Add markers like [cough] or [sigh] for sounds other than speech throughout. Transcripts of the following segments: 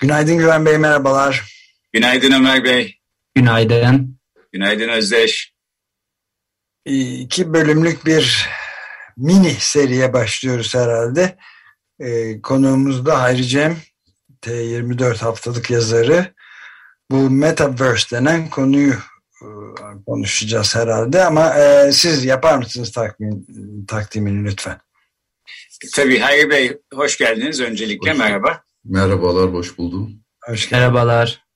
Günaydın Güven Bey, merhabalar. Günaydın Ömer Bey. Günaydın. Günaydın Özdeş. İki bölümlük bir mini seriye başlıyoruz herhalde. Ee, konuğumuz da Hayri Cem, T24 haftalık yazarı. Bu Metaverse denen konuyu e, konuşacağız herhalde ama e, siz yapar mısınız takdim, takdimini lütfen? Tabii Hayri Bey hoş geldiniz öncelikle hoş merhaba. Merhabalar hoş buldum. Hoş Merhabalar.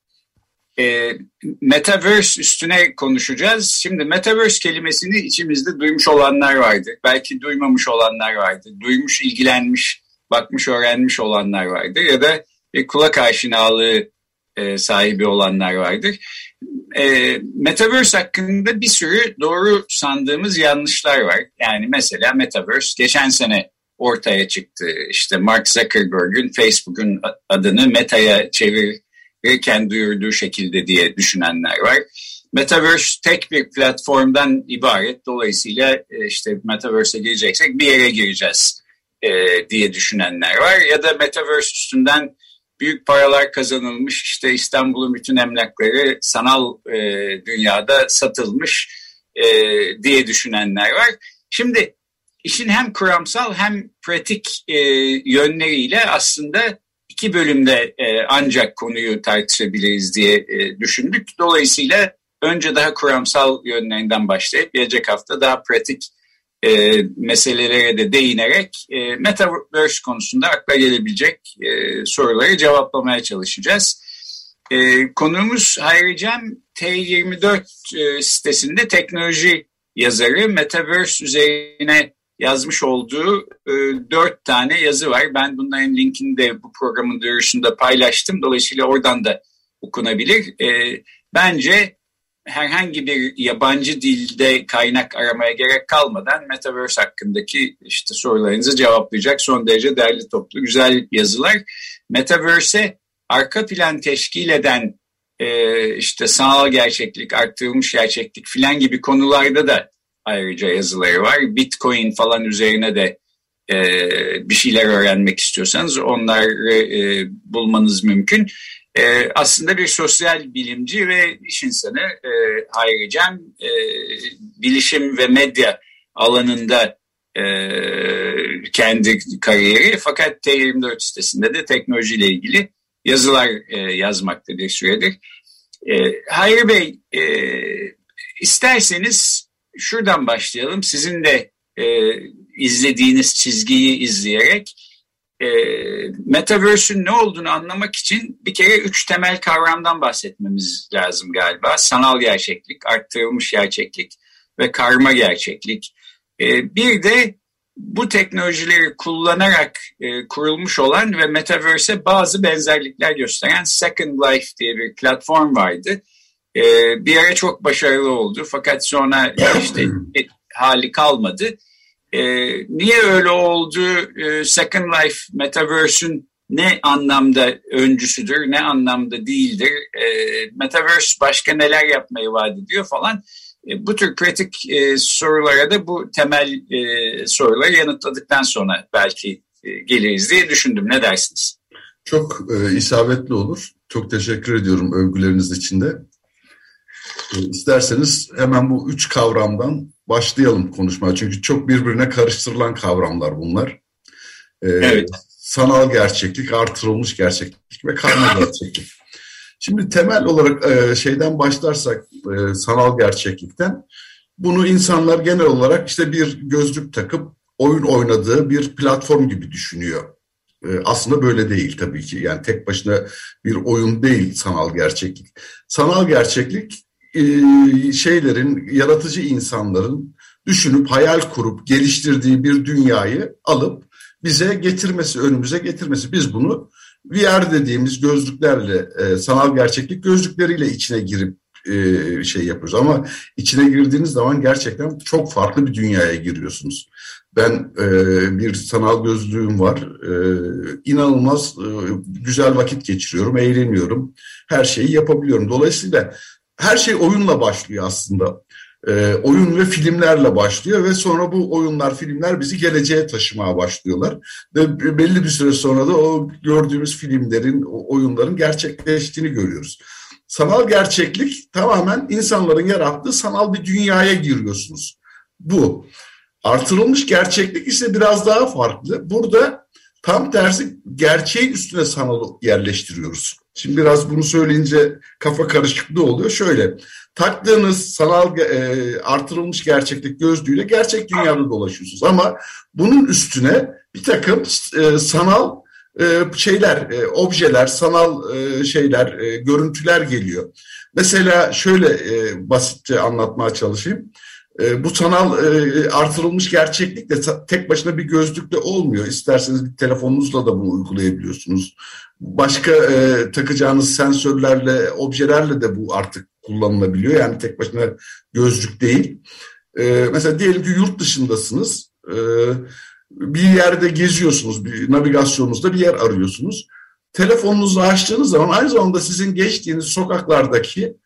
E, Metaverse üstüne konuşacağız. Şimdi Metaverse kelimesini içimizde duymuş olanlar vardı. Belki duymamış olanlar vardı. Duymuş, ilgilenmiş, bakmış, öğrenmiş olanlar vardı. Ya da bir kulak aşinalığı e, sahibi olanlar vardır e, Metaverse hakkında bir sürü doğru sandığımız yanlışlar var. Yani mesela Metaverse geçen sene ortaya çıktı. İşte Mark Zuckerberg'ün Facebook'un adını Meta'ya çevirirken duyurduğu şekilde diye düşünenler var. Metaverse tek bir platformdan ibaret. Dolayısıyla e, işte Metaverse'e gireceksek bir yere gireceğiz e, diye düşünenler var. Ya da Metaverse üstünden büyük paralar kazanılmış. İşte İstanbul'un bütün emlakları sanal e, dünyada satılmış diye düşünenler var. Şimdi işin hem kuramsal hem pratik e, yönleriyle aslında iki bölümde e, ancak konuyu tartışabiliriz diye e, düşündük. Dolayısıyla önce daha kuramsal yönlerinden başlayıp gelecek hafta daha pratik e, meselelere de değinerek e, Metaverse konusunda akla gelebilecek e, soruları cevaplamaya çalışacağız. E, konuğumuz Hayri Cem T24 e, sitesinde teknoloji yazarı Metaverse üzerine yazmış olduğu e, dört tane yazı var. Ben bunların linkini de bu programın duyurusunda paylaştım. Dolayısıyla oradan da okunabilir. E, bence herhangi bir yabancı dilde kaynak aramaya gerek kalmadan Metaverse hakkındaki işte sorularınızı cevaplayacak son derece değerli toplu güzel yazılar. Metaverse'e arka plan teşkil eden e, işte sanal gerçeklik, arttırılmış gerçeklik filan gibi konularda da ayrıca yazıları var. Bitcoin falan üzerine de e, bir şeyler öğrenmek istiyorsanız onları e, bulmanız mümkün e, aslında bir sosyal bilimci ve iş insanı e, Hayri Cem e, bilişim ve medya alanında e, kendi kariyeri fakat T24 sitesinde de teknolojiyle ilgili yazılar e, yazmakta bir süredir. E, Hayri Bey e, isterseniz şuradan başlayalım. Sizin de e, izlediğiniz çizgiyi izleyerek e, Metaverse'ün ne olduğunu anlamak için bir kere üç temel kavramdan bahsetmemiz lazım galiba. Sanal gerçeklik, arttırılmış gerçeklik ve karma gerçeklik. E, bir de bu teknolojileri kullanarak e, kurulmuş olan ve Metaverse'e bazı benzerlikler gösteren Second Life diye bir platform vardı. E, bir ara çok başarılı oldu fakat sonra [clears throat] işte hali kalmadı. E, niye öyle oldu? E, Second Life Metaverse'ün ne anlamda öncüsüdür, ne anlamda değildir? E, Metaverse başka neler yapmayı vaat ediyor falan. E, bu tür kritik e, sorulara da bu temel e, soruları yanıtladıktan sonra belki e, geliriz diye düşündüm. Ne dersiniz? Çok e, isabetli olur. Çok teşekkür ediyorum övgüleriniz için de. E, isterseniz hemen bu üç kavramdan başlayalım konuşmaya. Çünkü çok birbirine karıştırılan kavramlar bunlar. Ee, evet. Sanal gerçeklik, artırılmış gerçeklik ve karma [laughs] gerçeklik. Şimdi temel olarak e, şeyden başlarsak e, sanal gerçeklikten bunu insanlar genel olarak işte bir gözlük takıp oyun oynadığı bir platform gibi düşünüyor. E, aslında böyle değil tabii ki. Yani tek başına bir oyun değil sanal gerçeklik. Sanal gerçeklik e, şeylerin, yaratıcı insanların düşünüp hayal kurup geliştirdiği bir dünyayı alıp bize getirmesi, önümüze getirmesi. Biz bunu VR dediğimiz gözlüklerle, e, sanal gerçeklik gözlükleriyle içine girip e, şey yapıyoruz. Ama içine girdiğiniz zaman gerçekten çok farklı bir dünyaya giriyorsunuz. Ben e, bir sanal gözlüğüm var. E, inanılmaz e, güzel vakit geçiriyorum, eğleniyorum. Her şeyi yapabiliyorum. Dolayısıyla her şey oyunla başlıyor aslında. E, oyun ve filmlerle başlıyor ve sonra bu oyunlar, filmler bizi geleceğe taşımaya başlıyorlar. Ve belli bir süre sonra da o gördüğümüz filmlerin, oyunların gerçekleştiğini görüyoruz. Sanal gerçeklik tamamen insanların yarattığı sanal bir dünyaya giriyorsunuz. Bu. Artırılmış gerçeklik ise biraz daha farklı. Burada tam tersi gerçeği üstüne sanal yerleştiriyoruz. Şimdi biraz bunu söyleyince kafa karışıklığı oluyor. Şöyle taktığınız sanal e, artırılmış gerçeklik gözlüğüyle gerçek dünyada dolaşıyorsunuz. Ama bunun üstüne bir takım e, sanal e, şeyler, e, objeler, sanal e, şeyler, e, görüntüler geliyor. Mesela şöyle e, basitçe anlatmaya çalışayım. E, bu sanal e, artırılmış gerçeklik de tek başına bir gözlükle olmuyor. İsterseniz bir telefonunuzla da bunu uygulayabiliyorsunuz. Başka e, takacağınız sensörlerle, objelerle de bu artık kullanılabiliyor. Yani tek başına gözlük değil. Mesela diyelim ki yurt dışındasınız. Bir yerde geziyorsunuz, bir navigasyonunuzda bir yer arıyorsunuz. Telefonunuzu açtığınız zaman aynı zamanda sizin geçtiğiniz sokaklardaki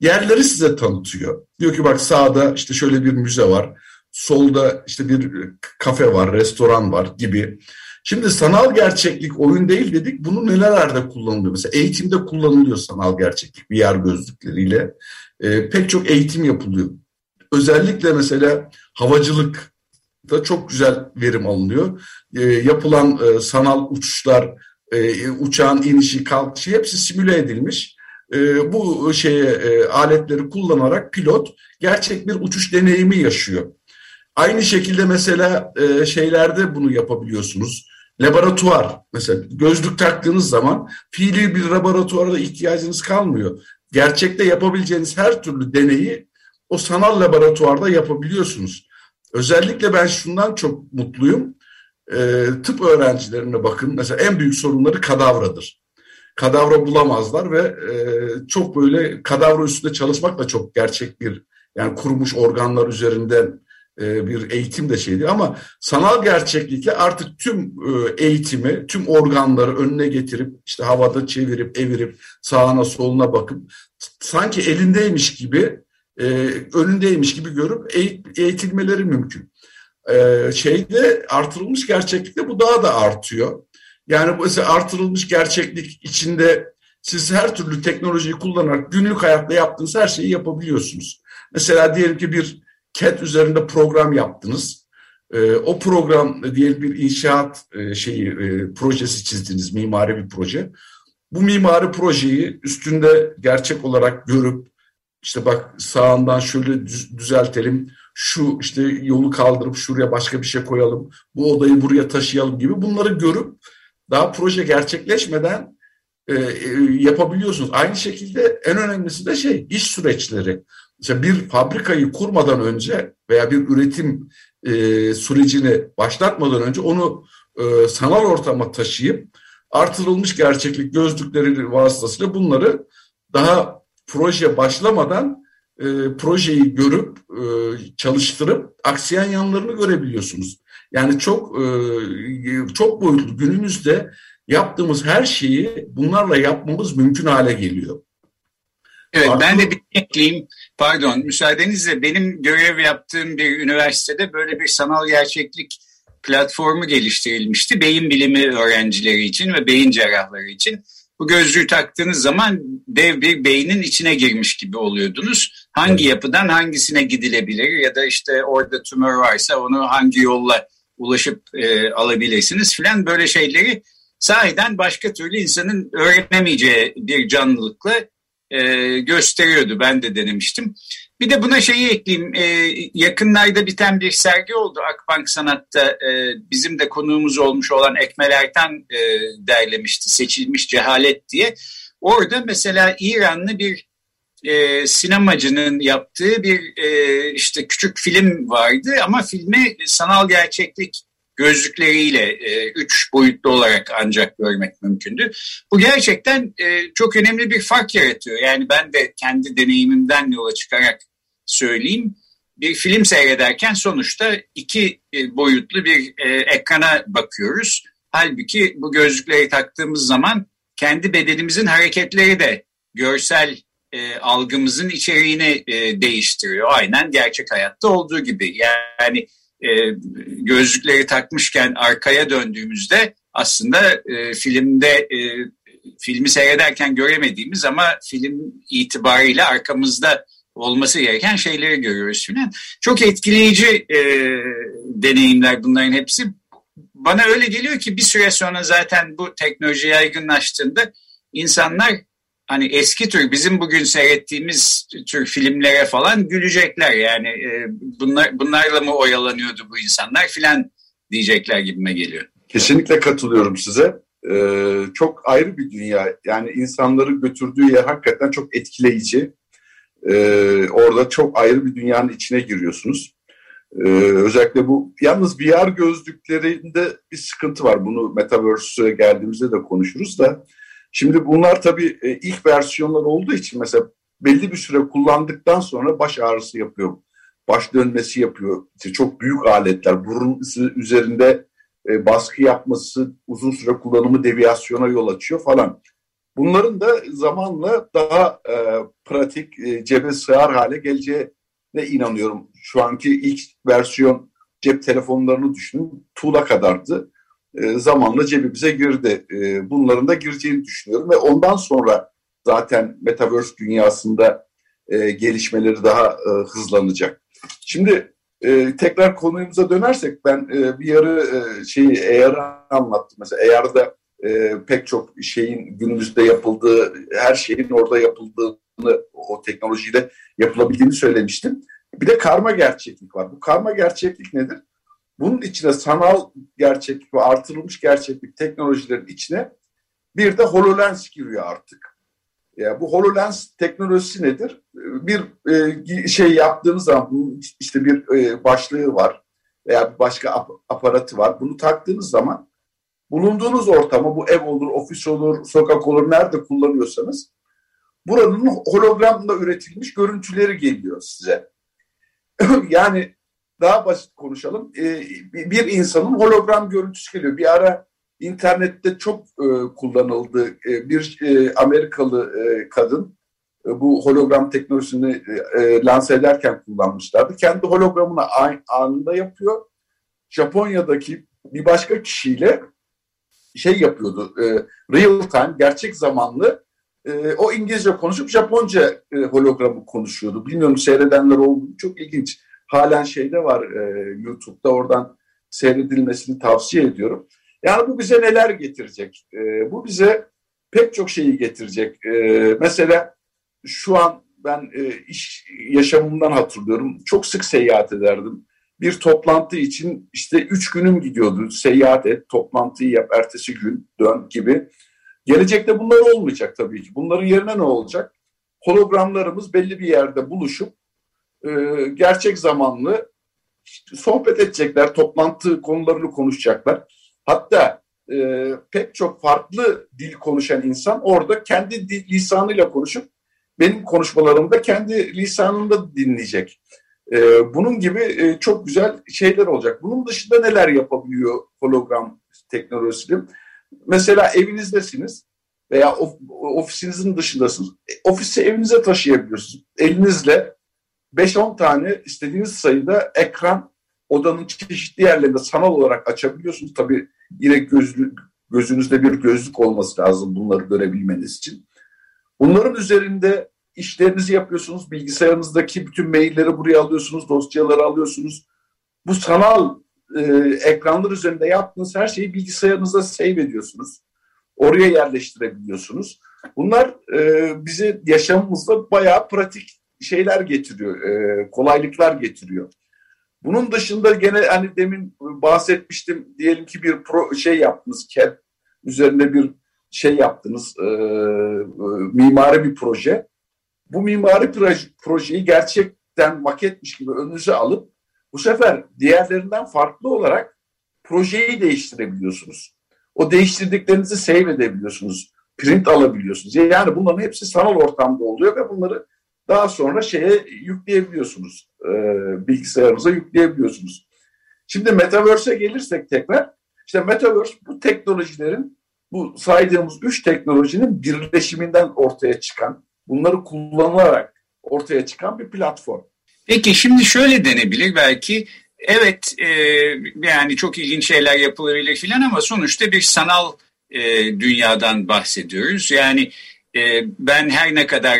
yerleri size tanıtıyor. Diyor ki bak sağda işte şöyle bir müze var, solda işte bir kafe var, restoran var gibi. Şimdi sanal gerçeklik oyun değil dedik. Bunu nelerde kullanılıyor? Mesela eğitimde kullanılıyor sanal gerçeklik VR gözlükleriyle. E, pek çok eğitim yapılıyor. Özellikle mesela havacılık da çok güzel verim alınıyor. E, yapılan e, sanal uçuşlar, e, uçağın inişi, kalkışı hepsi simüle edilmiş. E, bu şeye e, aletleri kullanarak pilot gerçek bir uçuş deneyimi yaşıyor. Aynı şekilde mesela e, şeylerde bunu yapabiliyorsunuz. Laboratuvar mesela gözlük taktığınız zaman fiili bir laboratuvara ihtiyacınız kalmıyor. Gerçekte yapabileceğiniz her türlü deneyi o sanal laboratuvarda yapabiliyorsunuz. Özellikle ben şundan çok mutluyum. E, tıp öğrencilerine bakın. Mesela en büyük sorunları kadavradır. Kadavra bulamazlar ve e, çok böyle kadavra üstünde çalışmak da çok gerçek bir yani kurumuş organlar üzerinden e, bir eğitim de şeydi ama sanal gerçeklikle artık tüm e, eğitimi, tüm organları önüne getirip işte havada çevirip evirip sağına soluna bakıp sanki elindeymiş gibi e, önündeymiş gibi görüp eğitilmeleri mümkün. Şeyde artırılmış gerçeklikte bu daha da artıyor. Yani mesela artırılmış gerçeklik içinde siz her türlü teknolojiyi kullanarak günlük hayatta yaptığınız her şeyi yapabiliyorsunuz. Mesela diyelim ki bir CAD üzerinde program yaptınız. E, o program diyelim bir inşaat e, şeyi e, projesi çizdiniz, mimari bir proje. Bu mimari projeyi üstünde gerçek olarak görüp işte bak sağından şöyle düz, düzeltelim, şu işte yolu kaldırıp şuraya başka bir şey koyalım, bu odayı buraya taşıyalım gibi bunları görüp daha proje gerçekleşmeden e, e, yapabiliyorsunuz. Aynı şekilde en önemlisi de şey iş süreçleri. Mesela bir fabrikayı kurmadan önce veya bir üretim e, sürecini başlatmadan önce onu e, sanal ortama taşıyıp artırılmış gerçeklik gözlükleri vasıtasıyla bunları daha proje başlamadan e, projeyi görüp e, çalıştırıp aksiyen yanlarını görebiliyorsunuz. Yani çok e, çok boyutlu günümüzde yaptığımız her şeyi bunlarla yapmamız mümkün hale geliyor. Evet Farklı... ben de bir ekleyeyim. Pardon müsaadenizle benim görev yaptığım bir üniversitede böyle bir sanal gerçeklik platformu geliştirilmişti. Beyin bilimi öğrencileri için ve beyin cerrahları için. Bu gözlüğü taktığınız zaman dev bir beynin içine girmiş gibi oluyordunuz. Hangi yapıdan hangisine gidilebilir ya da işte orada tümör varsa onu hangi yolla ulaşıp e, alabilirsiniz filan böyle şeyleri sahiden başka türlü insanın öğrenemeyeceği bir canlılıkla e, gösteriyordu. Ben de denemiştim. Bir de buna şeyi ekleyeyim. E, yakınlarda biten bir sergi oldu Akbank Sanat'ta. E, bizim de konuğumuz olmuş olan Ekmel Ertan e, derlemişti. Seçilmiş Cehalet diye. Orada mesela İranlı bir e, sinemacının yaptığı bir e, işte küçük film vardı ama filmi sanal gerçeklik gözlükleriyle e, üç boyutlu olarak ancak görmek mümkündü. Bu gerçekten e, çok önemli bir fark yaratıyor. Yani ben de kendi deneyimimden yola çıkarak söyleyeyim. Bir film seyrederken sonuçta iki e, boyutlu bir e, ekrana bakıyoruz. Halbuki bu gözlükleri taktığımız zaman kendi bedenimizin hareketleri de görsel e, algımızın içeriğini e, değiştiriyor. Aynen gerçek hayatta olduğu gibi. Yani e, gözlükleri takmışken arkaya döndüğümüzde aslında e, filmde e, filmi seyrederken göremediğimiz ama film itibariyle arkamızda olması gereken şeyleri görüyoruz filan. Çok etkileyici e, deneyimler bunların hepsi. Bana öyle geliyor ki bir süre sonra zaten bu teknoloji yaygınlaştığında insanlar hani eski tür bizim bugün seyrettiğimiz tür filmlere falan gülecekler yani e, bunlar bunlarla mı oyalanıyordu bu insanlar filan diyecekler gibime geliyor. Kesinlikle katılıyorum size. Ee, çok ayrı bir dünya. Yani insanları götürdüğü yer hakikaten çok etkileyici. Ee, orada çok ayrı bir dünyanın içine giriyorsunuz. Ee, özellikle bu yalnız VR gözlüklerinde bir sıkıntı var. Bunu Metaverse'e geldiğimizde de konuşuruz da. Şimdi bunlar tabii e, ilk versiyonlar olduğu için mesela belli bir süre kullandıktan sonra baş ağrısı yapıyor. Baş dönmesi yapıyor. İşte çok büyük aletler. Burun üzerinde e, baskı yapması, uzun süre kullanımı deviyasyona yol açıyor falan. Bunların da zamanla daha e, pratik, e, cebe sığar hale geleceğine inanıyorum. Şu anki ilk versiyon cep telefonlarını düşünün. Tuğla kadardı. E, zamanla cebimize girdi. E, bunların da gireceğini düşünüyorum ve ondan sonra zaten Metaverse dünyasında e, gelişmeleri daha hızlanacak. Şimdi tekrar konumuza dönersek ben bir yarı e, şeyi AR'ı anlattım. Mesela AR'da e, pek çok şeyin günümüzde yapıldığı, her şeyin orada yapıldığını, o teknolojiyle yapılabildiğini söylemiştim. Bir de karma gerçeklik var. Bu karma gerçeklik nedir? Bunun içine sanal gerçeklik ve artırılmış gerçeklik teknolojilerin içine bir de HoloLens giriyor artık. Yani bu HoloLens teknolojisi nedir? Bir e, şey yaptığınız zaman işte bir e, başlığı var veya başka ap aparatı var. Bunu taktığınız zaman bulunduğunuz ortamı bu ev olur, ofis olur, sokak olur nerede kullanıyorsanız buranın hologramla üretilmiş görüntüleri geliyor size. [clears throat] yani daha basit konuşalım. E, bir insanın hologram görüntüsü geliyor. Bir ara internette çok e, kullanıldı. E, bir e, Amerikalı kadın bu hologram teknolojisini e, lanse ederken kullanmışlardı. Kendi hologramını anında yapıyor. Japonya'daki bir başka kişiyle şey yapıyordu. Real time, gerçek zamanlı o İngilizce konuşup Japonca hologramı konuşuyordu. Bilmiyorum seyredenler oldu. Çok ilginç halen şeyde var e, YouTube'da oradan seyredilmesini tavsiye ediyorum. Yani bu bize neler getirecek? E, bu bize pek çok şeyi getirecek. E, mesela şu an ben e, iş yaşamımdan hatırlıyorum. Çok sık seyahat ederdim. Bir toplantı için işte üç günüm gidiyordu. Seyahat et, toplantıyı yap, ertesi gün dön gibi. Gelecekte bunlar olmayacak tabii ki. Bunların yerine ne olacak? Hologramlarımız belli bir yerde buluşup e, gerçek zamanlı sohbet edecekler, toplantı konularını konuşacaklar. Hatta e, pek çok farklı dil konuşan insan orada kendi dil, lisanıyla konuşup benim konuşmalarımda kendi lisanında dinleyecek. E, bunun gibi e, çok güzel şeyler olacak. Bunun dışında neler yapabiliyor hologram teknolojisi? Mesela evinizdesiniz veya of, ofisinizin dışındasınız. E, ofisi evinize taşıyabiliyorsunuz. Elinizle 5-10 tane istediğiniz sayıda ekran odanın çeşitli yerlerinde sanal olarak açabiliyorsunuz. Tabii yine gözlük, gözünüzde bir gözlük olması lazım bunları görebilmeniz için. Bunların üzerinde işlerinizi yapıyorsunuz. Bilgisayarınızdaki bütün mailleri buraya alıyorsunuz, dosyaları alıyorsunuz. Bu sanal e, ekranlar üzerinde yaptığınız her şeyi bilgisayarınıza save ediyorsunuz. Oraya yerleştirebiliyorsunuz. Bunlar e, bize yaşamımızda bayağı pratik şeyler getiriyor, e, kolaylıklar getiriyor. Bunun dışında gene hani demin bahsetmiştim diyelim ki bir pro, şey yaptınız CAD üzerinde bir şey yaptınız e, e, mimari bir proje. Bu mimari proje, projeyi gerçekten maketmiş gibi önünüze alıp bu sefer diğerlerinden farklı olarak projeyi değiştirebiliyorsunuz. O değiştirdiklerinizi save edebiliyorsunuz. Print alabiliyorsunuz. Yani bunların hepsi sanal ortamda oluyor ve bunları daha sonra şeye yükleyebiliyorsunuz. E, bilgisayarınıza yükleyebiliyorsunuz. Şimdi Metaverse'e gelirsek tekrar, işte Metaverse bu teknolojilerin, bu saydığımız üç teknolojinin birleşiminden ortaya çıkan, bunları kullanılarak ortaya çıkan bir platform. Peki şimdi şöyle denebilir belki, evet e, yani çok ilginç şeyler yapılabilir filan ama sonuçta bir sanal e, dünyadan bahsediyoruz. Yani e, ben her ne kadar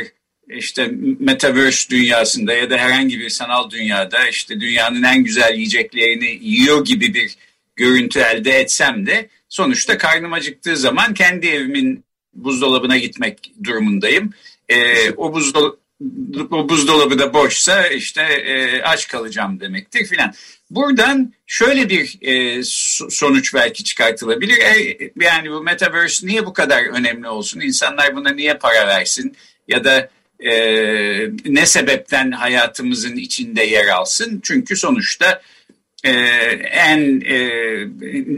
işte metaverse dünyasında ya da herhangi bir sanal dünyada işte dünyanın en güzel yiyeceklerini yiyor gibi bir görüntü elde etsem de sonuçta karnım acıktığı zaman kendi evimin buzdolabına gitmek durumundayım. Ee, o buzdolabı o buzdolabı da boşsa işte e, aç kalacağım demektir filan. Buradan şöyle bir e, sonuç belki çıkartılabilir. E, yani bu metaverse niye bu kadar önemli olsun? İnsanlar buna niye para versin? Ya da e, ne sebepten hayatımızın içinde yer alsın? Çünkü sonuçta e, en e,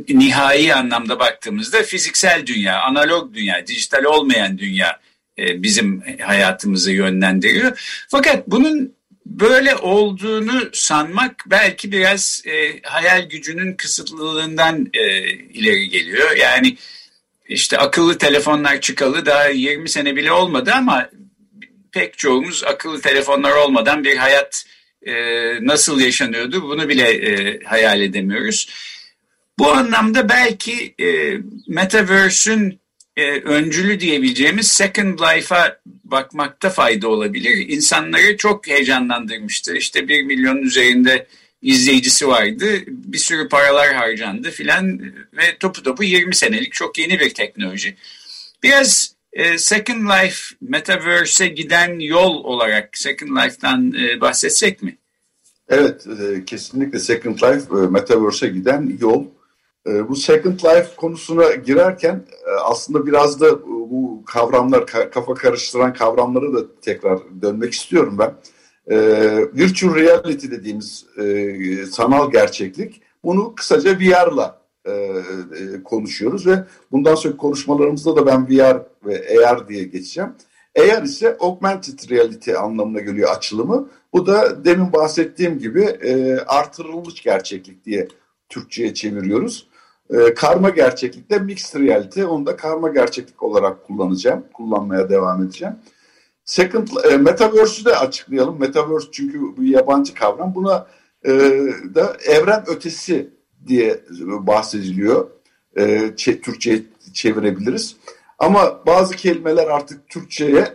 nihai anlamda baktığımızda fiziksel dünya, analog dünya, dijital olmayan dünya e, bizim hayatımızı yönlendiriyor. Fakat bunun böyle olduğunu sanmak belki biraz e, hayal gücünün kısıtlılığından e, ileri geliyor. Yani işte akıllı telefonlar çıkalı daha 20 sene bile olmadı ama pek çoğumuz akıllı telefonlar olmadan bir hayat e, nasıl yaşanıyordu bunu bile e, hayal edemiyoruz. Bu anlamda belki e, Metaverse'ün e, öncülü diyebileceğimiz Second Life'a bakmakta fayda olabilir. İnsanları çok heyecanlandırmıştı. İşte bir milyonun üzerinde izleyicisi vardı. Bir sürü paralar harcandı filan ve topu topu 20 senelik çok yeni bir teknoloji. Biraz Second Life Metaverse'e giden yol olarak Second Life'dan e, bahsetsek mi? Evet, e, kesinlikle Second Life e, Metaverse'e giden yol. E, bu Second Life konusuna girerken e, aslında biraz da e, bu kavramlar, kafa karıştıran kavramları da tekrar dönmek istiyorum ben. E, virtual reality dediğimiz e, sanal gerçeklik, bunu kısaca VR'la e, e, konuşuyoruz ve bundan sonra konuşmalarımızda da ben VR ve AR diye geçeceğim. AR ise augmented reality anlamına geliyor açılımı. Bu da demin bahsettiğim gibi e, artırılmış gerçeklik diye Türkçe'ye çeviriyoruz. E, karma gerçeklikte mixed reality, onu da karma gerçeklik olarak kullanacağım, kullanmaya devam edeceğim. Second, e, Metaverse'ü de açıklayalım. Metaverse çünkü bu yabancı kavram. Buna e, da evren ötesi diye bahsediliyor. E, Türkçe'ye çevirebiliriz. Ama bazı kelimeler artık Türkçe'ye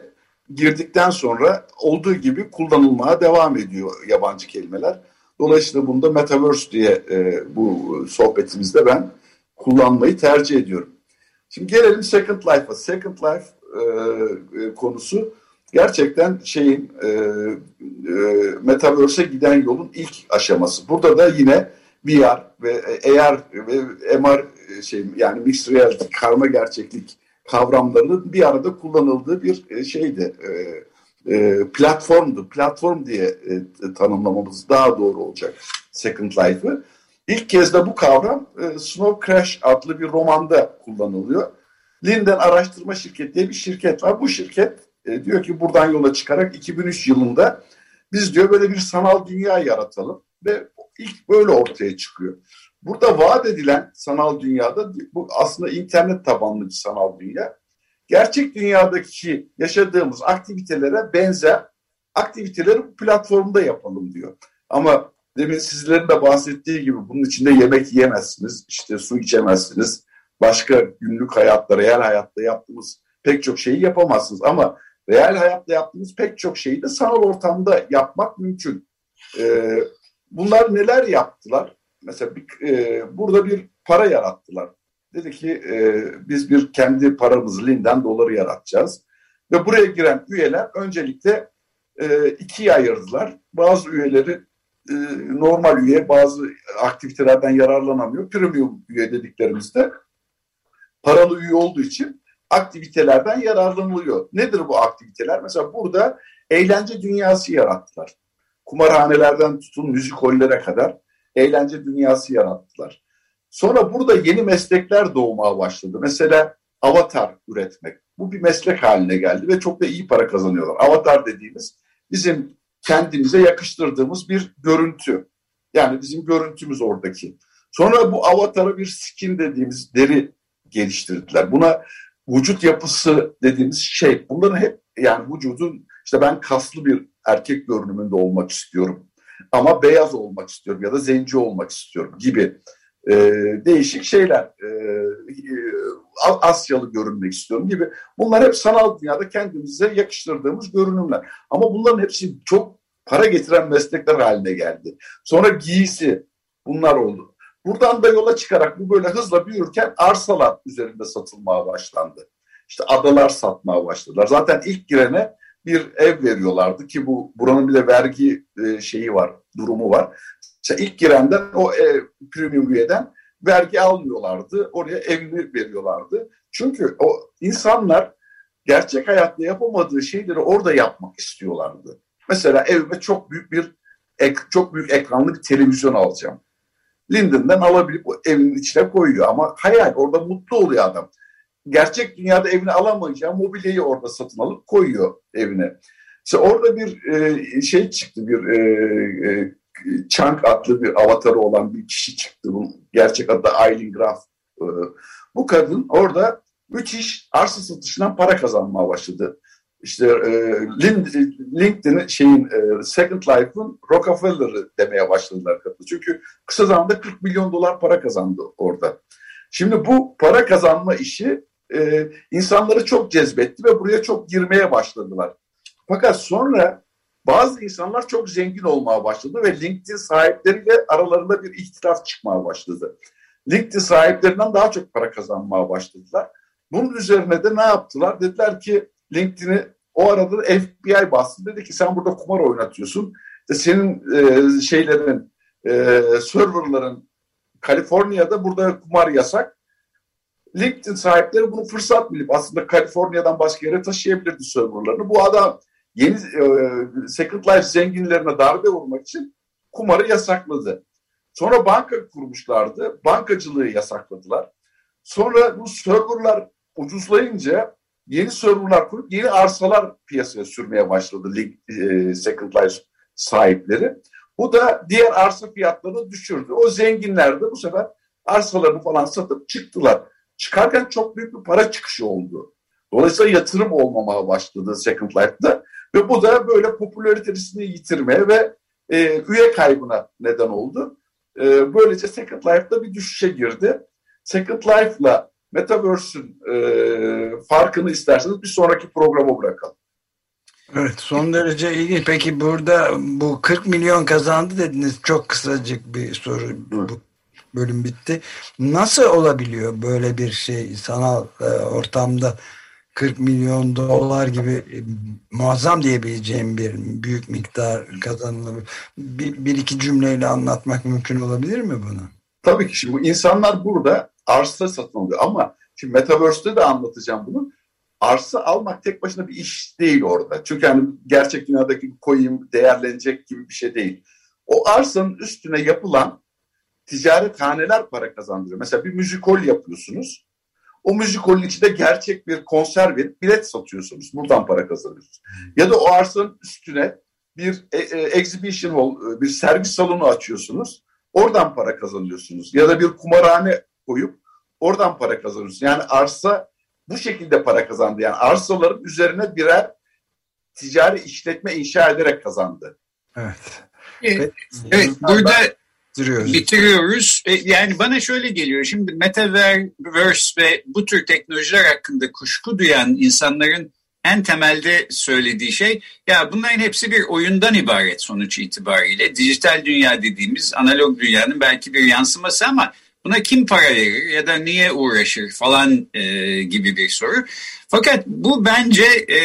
girdikten sonra olduğu gibi kullanılmaya devam ediyor yabancı kelimeler. Dolayısıyla bunda Metaverse diye e, bu sohbetimizde ben kullanmayı tercih ediyorum. Şimdi gelelim Second Life'a. Second Life e, e, konusu gerçekten şeyin e, e, Metaverse'e giden yolun ilk aşaması. Burada da yine VR ve AR ve MR e, şey yani mixed reality karma gerçeklik kavramlarının bir arada kullanıldığı bir e, şeydi. E, platformdu. Platform diye tanımlamamız daha doğru olacak Second Life'ı. İlk kez de bu kavram Snow Crash adlı bir romanda kullanılıyor. Linden Araştırma Şirketi diye bir şirket var. Bu şirket diyor ki buradan yola çıkarak 2003 yılında biz diyor böyle bir sanal dünya yaratalım ve ilk böyle ortaya çıkıyor. Burada vaat edilen sanal dünyada bu aslında internet tabanlı bir sanal dünya. Gerçek dünyadaki yaşadığımız aktivitelere benzer aktiviteleri bu platformda yapalım diyor. Ama demin sizlerin de bahsettiği gibi bunun içinde yemek yiyemezsiniz, işte su içemezsiniz. Başka günlük hayatta, real hayatta yaptığımız pek çok şeyi yapamazsınız. Ama real hayatta yaptığımız pek çok şeyi de sanal ortamda yapmak mümkün. Ee, bunlar neler yaptılar? Mesela bir, e, burada bir para yarattılar. Dedi ki e, biz bir kendi paramızı linden doları yaratacağız. Ve buraya giren üyeler öncelikle e, ikiye ayırdılar. Bazı üyeleri e, normal üye, bazı aktivitelerden yararlanamıyor. Premium üye dediklerimizde paralı üye olduğu için aktivitelerden yararlanılıyor. Nedir bu aktiviteler? Mesela burada eğlence dünyası yarattılar. Kumarhanelerden tutun müzik hollere kadar eğlence dünyası yarattılar. Sonra burada yeni meslekler doğmaya başladı. Mesela avatar üretmek. Bu bir meslek haline geldi ve çok da iyi para kazanıyorlar. Avatar dediğimiz bizim kendimize yakıştırdığımız bir görüntü. Yani bizim görüntümüz oradaki. Sonra bu avatara bir skin dediğimiz deri geliştirdiler. Buna vücut yapısı dediğimiz şey. Bunların hep yani vücudun işte ben kaslı bir erkek görünümünde olmak istiyorum. Ama beyaz olmak istiyorum ya da zenci olmak istiyorum gibi e, değişik şeyler. E, e, Asyalı görünmek istiyorum gibi. Bunlar hep sanal dünyada kendimize yakıştırdığımız görünümler. Ama bunların hepsi çok para getiren meslekler haline geldi. Sonra giysi bunlar oldu. Buradan da yola çıkarak bu böyle hızla büyürken arsalar üzerinde satılmaya başlandı. İşte adalar satmaya başladılar. Zaten ilk girene bir ev veriyorlardı ki bu buranın bir de vergi e, şeyi var, durumu var. İşte ilk girenden o ev, premium üyeden vergi almıyorlardı. Oraya evini veriyorlardı. Çünkü o insanlar gerçek hayatta yapamadığı şeyleri orada yapmak istiyorlardı. Mesela evime çok büyük bir çok büyük ekranlı bir televizyon alacağım. Linden'den alabilip evinin içine koyuyor ama hayal orada mutlu oluyor adam. Gerçek dünyada evini alamayacağı mobilyayı orada satın alıp koyuyor evine. İşte orada bir e, şey çıktı bir e, e, Chunk adlı bir avatarı olan bir kişi çıktı. Bu gerçek adı Eileen Graf. E, bu kadın orada müthiş arsa satışından para kazanmaya başladı işte e, LinkedIn'in şeyin e, Second Life'ın Rockefeller'ı demeye başladılar kadın. Çünkü kısa zamanda 40 milyon dolar para kazandı orada. Şimdi bu para kazanma işi e, insanları çok cezbetti ve buraya çok girmeye başladılar. Fakat sonra bazı insanlar çok zengin olmaya başladı ve LinkedIn sahipleriyle aralarında bir ihtilaf çıkmaya başladı. LinkedIn sahiplerinden daha çok para kazanmaya başladılar. Bunun üzerine de ne yaptılar? Dediler ki LinkedIn'i o arada FBI bastı. Dedi ki sen burada kumar oynatıyorsun. İşte senin e, şeylerin, e, serverların Kaliforniya'da burada kumar yasak. LinkedIn sahipleri bunu fırsat bilip aslında Kaliforniya'dan başka yere taşıyabilirdi serverlarını. Bu adam yeni e, Second Life zenginlerine darbe vurmak için kumarı yasakladı. Sonra banka kurmuşlardı. Bankacılığı yasakladılar. Sonra bu serverlar ucuzlayınca yeni serverlar kurup yeni arsalar piyasaya sürmeye başladı e, Second Life sahipleri. Bu da diğer arsa fiyatlarını düşürdü. O zenginler de bu sefer arsalarını falan satıp çıktılar. Çıkarken çok büyük bir para çıkışı oldu. Dolayısıyla yatırım olmamaya başladı Second Life'da. Ve bu da böyle popülaritesini yitirmeye ve e, üye kaybına neden oldu. E, böylece Second Life'da bir düşüşe girdi. Second Life'la Metaverse'ün e, farkını isterseniz bir sonraki programa bırakalım. Evet son derece ilginç. Peki burada bu 40 milyon kazandı dediniz. Çok kısacık bir soru. Bu bölüm bitti. Nasıl olabiliyor böyle bir şey sanal e, ortamda 40 milyon dolar gibi e, muazzam diyebileceğim bir büyük miktar kazanılır. Bir, bir iki cümleyle anlatmak mümkün olabilir mi bunu? Tabii ki şimdi bu insanlar burada arsa satın alıyor ama şimdi Metaverse'de de anlatacağım bunu. Arsa almak tek başına bir iş değil orada. Çünkü hani gerçek dünyadaki koyayım değerlenecek gibi bir şey değil. O arsanın üstüne yapılan ticaret haneler para kazandırıyor. Mesela bir müzikol yapıyorsunuz. O müzikolün içinde gerçek bir konser verip bilet satıyorsunuz. Buradan para kazanıyorsunuz. Ya da o arsanın üstüne bir e, e, exhibition hall, bir sergi salonu açıyorsunuz. Oradan para kazanıyorsunuz. Ya da bir kumarhane koyup oradan para kazanıyorsunuz. Yani arsa bu şekilde para kazandı. Yani arsaların üzerine birer ticari işletme inşa ederek kazandı. Evet. Evet, evet burada bitiriyoruz. bitiriyoruz. E, yani bana şöyle geliyor. Şimdi Metaverse ve bu tür teknolojiler hakkında kuşku duyan insanların en temelde söylediği şey ya bunların hepsi bir oyundan ibaret sonuç itibariyle. Dijital dünya dediğimiz analog dünyanın belki bir yansıması ama buna kim para verir ya da niye uğraşır falan e, gibi bir soru. Fakat bu bence e,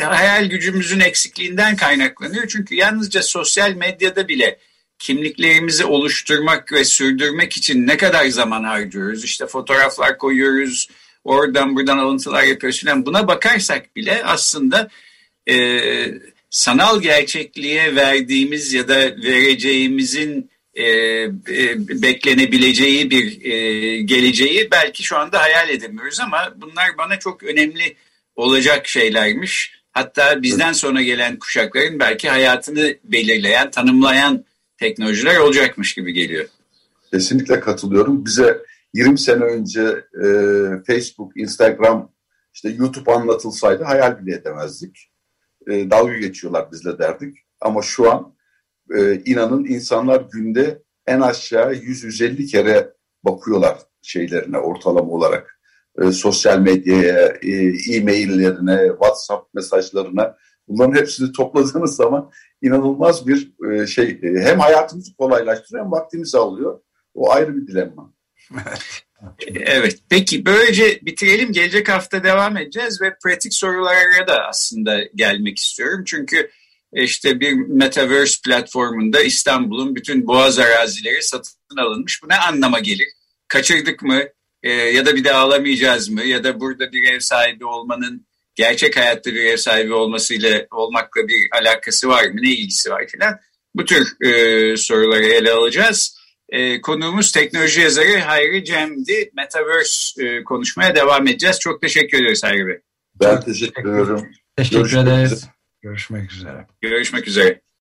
hayal gücümüzün eksikliğinden kaynaklanıyor. Çünkü yalnızca sosyal medyada bile kimliklerimizi oluşturmak ve sürdürmek için ne kadar zaman harcıyoruz? İşte fotoğraflar koyuyoruz, oradan buradan alıntılar yapıyoruz falan. Buna bakarsak bile aslında e, sanal gerçekliğe verdiğimiz ya da vereceğimizin e, e, beklenebileceği bir e, geleceği belki şu anda hayal edemiyoruz ama bunlar bana çok önemli olacak şeylermiş. Hatta bizden sonra gelen kuşakların belki hayatını belirleyen, tanımlayan teknolojiler olacakmış gibi geliyor. Kesinlikle katılıyorum. Bize 20 sene önce e, Facebook, Instagram, işte YouTube anlatılsaydı hayal bile edemezdik. E, dalga geçiyorlar bizle derdik. Ama şu an e, inanın insanlar günde en aşağı 100-150 kere bakıyorlar şeylerine ortalama olarak. E, sosyal medyaya, e, e-maillerine, WhatsApp mesajlarına bunların hepsini topladığınız zaman inanılmaz bir e, şey e, hem hayatımızı kolaylaştırıyor hem vaktimizi alıyor. O ayrı bir dilemma. [laughs] Evet. Peki böylece bitirelim. Gelecek hafta devam edeceğiz ve pratik sorulara da aslında gelmek istiyorum. Çünkü işte bir Metaverse platformunda İstanbul'un bütün boğaz arazileri satın alınmış. Bu ne anlama gelir? Kaçırdık mı? Ya da bir daha alamayacağız mı? Ya da burada bir ev sahibi olmanın gerçek hayatta bir ev sahibi olmasıyla olmakla bir alakası var mı? Ne ilgisi var filan? Bu tür e, soruları ele alacağız. E, konuğumuz teknoloji yazarı Hayri Cem'di. Metaverse e, konuşmaya devam edeceğiz. Çok teşekkür ediyoruz Hayri Bey. Ben teşekkür ederim. Teşekkür ederiz. Görüşmek üzere. Görüşmek üzere.